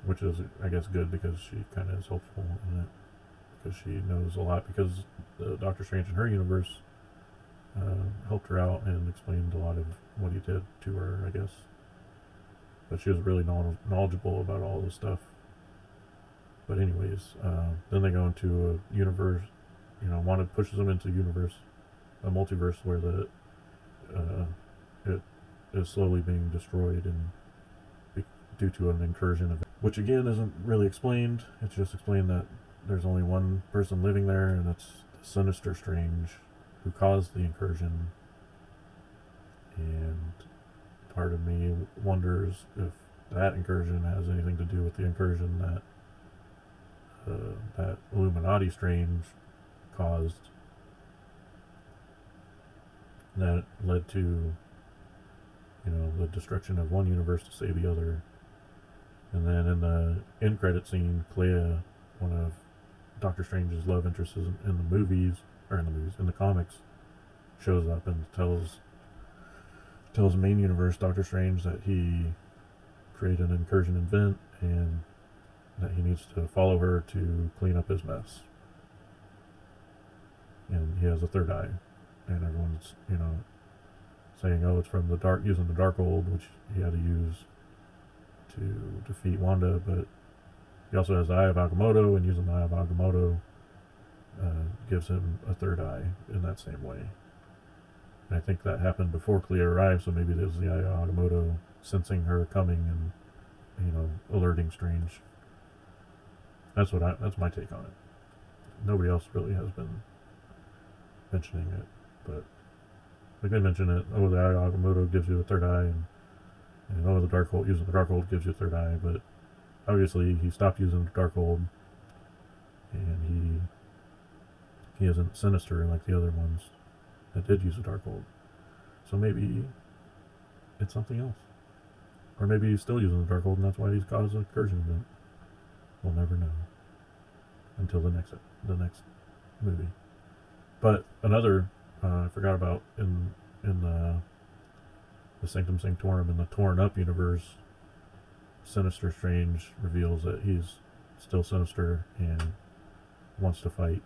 which is, I guess, good because she kind of is hopeful in it because she knows a lot because the Doctor Strange in her universe uh, helped her out and explained a lot of what he did to her, I guess. But she was really knowl- knowledgeable about all this stuff. But anyways, uh, then they go into a universe. You know, Wanda pushes them into a universe, a multiverse where the uh, it is slowly being destroyed and due to an incursion of which again isn't really explained. It's just explained that there's only one person living there, and it's Sinister Strange, who caused the incursion. And part of me wonders if that incursion has anything to do with the incursion that uh, that Illuminati Strange caused. That led to, you know, the destruction of one universe to save the other. And then in the end credit scene, Clea, one of Doctor Strange's love interests in, the movies or in the movies in the comics, shows up and tells tells main universe Doctor Strange that he created an incursion event and that he needs to follow her to clean up his mess. And he has a third eye, and everyone's you know saying, "Oh, it's from the dark using the Darkhold, which he had to use to defeat Wanda." But he also has the Eye of Agamotto, and using the Eye of Agamotto uh, gives him a third eye in that same way. And I think that happened before Clea arrived, so maybe there's the Eye of Agamotto sensing her coming and you know alerting Strange. That's what I. That's my take on it. Nobody else really has been mentioning it, but like they mention it. Oh, the Eye of Agamotto gives you a third eye, and, and oh, the dark Darkhold using the dark Darkhold gives you a third eye. But obviously, he stopped using the Darkhold, and he he isn't sinister like the other ones that did use the dark Darkhold. So maybe it's something else, or maybe he's still using the Darkhold, and that's why he's caused an incursion event. We'll never know until the next the next movie. But another uh, I forgot about in in the the Sanctum Sanctorum in the Torn Up universe, Sinister Strange reveals that he's still sinister and wants to fight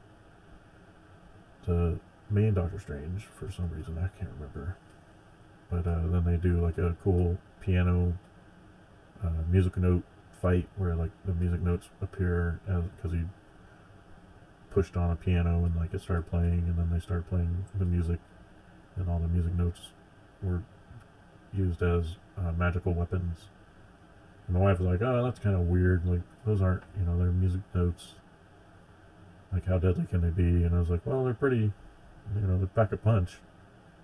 the main Doctor Strange for some reason. I can't remember. But uh, then they do like a cool piano uh, music note fight where like the music notes appear as because he pushed on a piano and like it started playing and then they started playing the music and all the music notes were used as uh, magical weapons. And my wife was like, "Oh, that's kind of weird. Like those aren't, you know, they're music notes. Like how deadly can they be?" And I was like, "Well, they're pretty, you know, they pack a punch.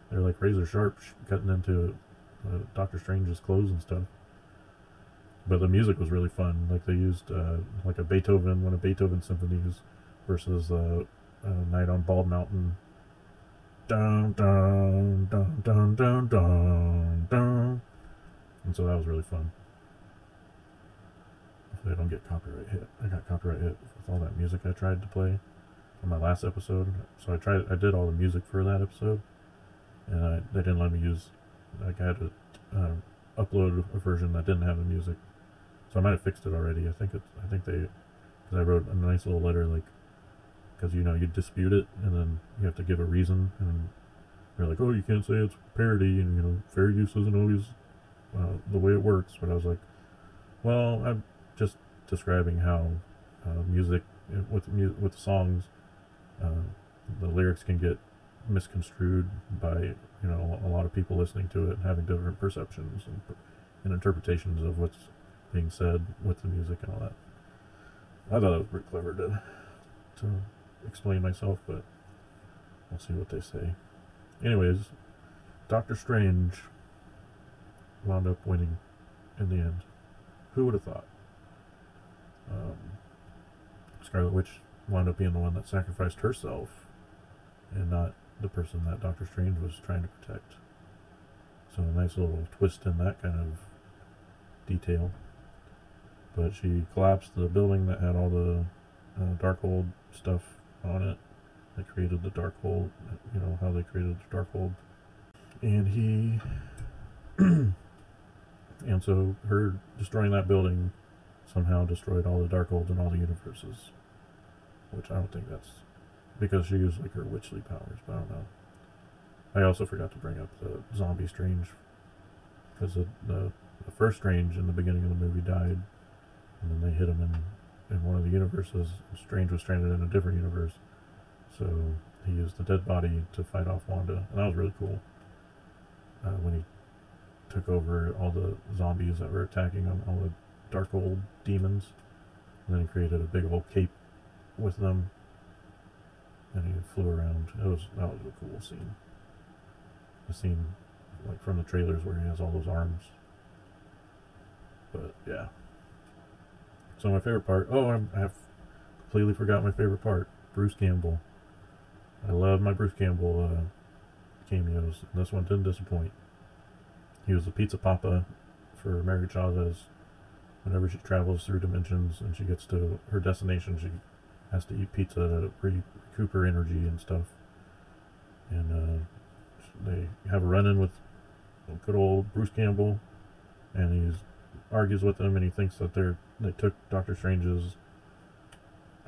They're like razor sharp, cutting into uh, Doctor Strange's clothes and stuff." But the music was really fun. Like they used uh, like a Beethoven, one of Beethoven's symphonies, versus uh, Night on Bald Mountain. Dun dun dun dun dun dun dun. And so that was really fun. Hopefully I don't get copyright hit. I got copyright hit with all that music I tried to play on my last episode. So I tried. I did all the music for that episode, and I, they didn't let me use. Like I had to uh, upload a version that didn't have the music. So I might have fixed it already. I think it's. I think they. Because I wrote a nice little letter like because you know you dispute it and then you have to give a reason and they're like oh you can't say it's parody and you know fair use isn't always uh, the way it works but i was like well i'm just describing how uh, music uh, with with songs uh, the lyrics can get misconstrued by you know a lot of people listening to it and having different perceptions and, and interpretations of what's being said with the music and all that. I thought that was pretty clever to to explain myself, but we'll see what they say. Anyways, Doctor Strange wound up winning in the end. Who would have thought? Um, Scarlet Witch wound up being the one that sacrificed herself and not the person that Doctor Strange was trying to protect. So a nice little twist in that kind of detail. But she collapsed the building that had all the uh, Darkhold stuff on it. They created the Darkhold, you know how they created the Darkhold, and he, [clears throat] and so her destroying that building somehow destroyed all the Darkholds in all the universes, which I don't think that's because she used like her witchly powers, but I don't know. I also forgot to bring up the zombie Strange because the, the the first Strange in the beginning of the movie died, and then they hit him in in one of the universes. Strange was stranded in a different universe, so he used the dead body to fight off Wanda, and that was really cool. Uh, when he took over all the zombies that were attacking him, all the Darkhold demons, and then he created a big old cape with them, and he flew around. It was that was a cool scene. The scene, like from the trailers, where he has all those arms. But yeah. So my favorite part. Oh, I'm, I have completely forgot my favorite part. Bruce Campbell. I love my Bruce Campbell uh, cameos. This one didn't disappoint. He was the pizza papa for Mary Chavez. Whenever she travels through dimensions and she gets to her destination, she has to eat pizza to recoup her energy and stuff. And uh, they have a run-in with good old Bruce Campbell, and he argues with him, and he thinks that they're they took Doctor Strange's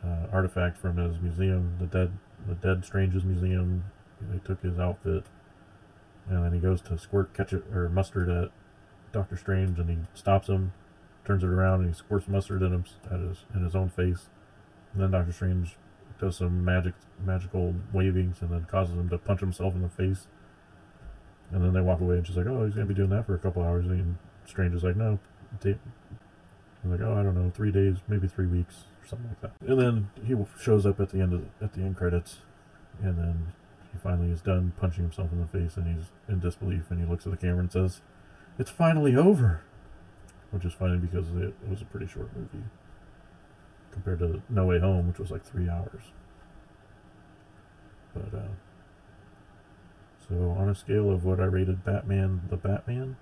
uh, artifact from his museum, the dead the dead Strange's museum. They took his outfit, and then he goes to squirt ketchup or mustard at Doctor Strange, and he stops him, turns it around, and he squirts mustard in him at his in his own face. And then Doctor Strange does some magic magical wavings, and then causes him to punch himself in the face. And then they walk away, and she's like, "Oh, he's gonna be doing that for a couple hours." And Strange is like, "No." I'm like, "Oh, I don't know, three days, maybe three weeks, or something like that." And then he shows up at the end of the, at the end credits, and then he finally is done punching himself in the face, and he's in disbelief, and he looks at the camera and says, "It's finally over," which is funny because it was a pretty short movie compared to No Way Home, which was like three hours. But uh, so on a scale of what I rated Batman, the Batman,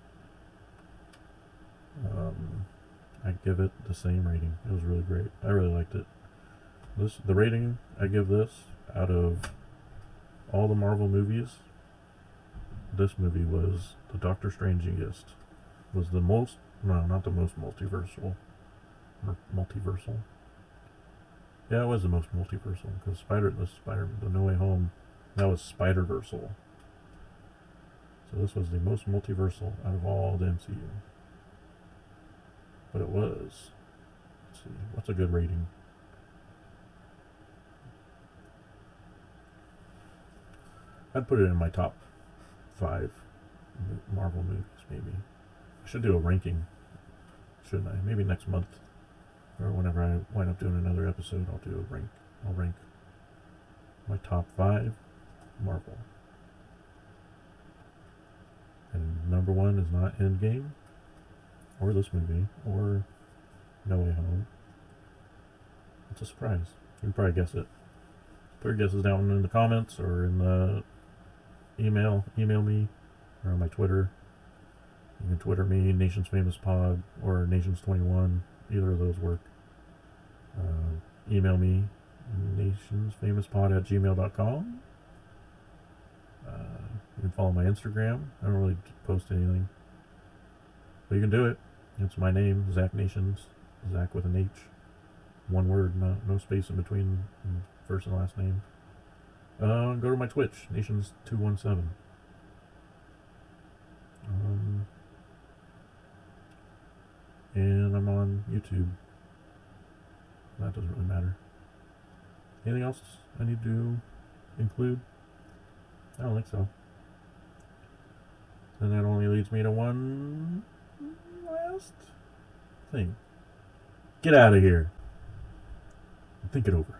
um, I give it the same rating. It was really great. I really liked it. This the rating I give this out of all the Marvel movies. This movie was the Doctor Strangiest. Was the most no, not the most multiversal. Or multiversal. Yeah, it was the most multiversal because Spider the Spider the No Way Home that was Spider Versal. So this was the most multiversal out of all the MCU. But it was. Let's see, what's a good rating? I'd put it in my top five Marvel movies, maybe. I should do a ranking, shouldn't I? Maybe next month, or whenever I wind up doing another episode, I'll do a rank. I'll rank my top five Marvel. And number one is not Endgame, or this movie, or No Way Home. It's a surprise. You can probably guess it. Put your guesses down in the comments or in the email. Email me or on my Twitter. You can Twitter me, Nations Famous Pod or Nations Twenty One. Either of those work. Uh, email me, nationsfamouspod at gmail.com. Uh, you can follow my Instagram. I don't really post anything. But you can do it. It's my name, Zach Nations. Zach with an H. One word, no, no space in between first and last name. Uh, go to my Twitch, Nations217. Um, and I'm on YouTube. That doesn't really matter. Anything else I need to include? I don't think so. And that only leads me to one last thing. Get out of here. Think it over.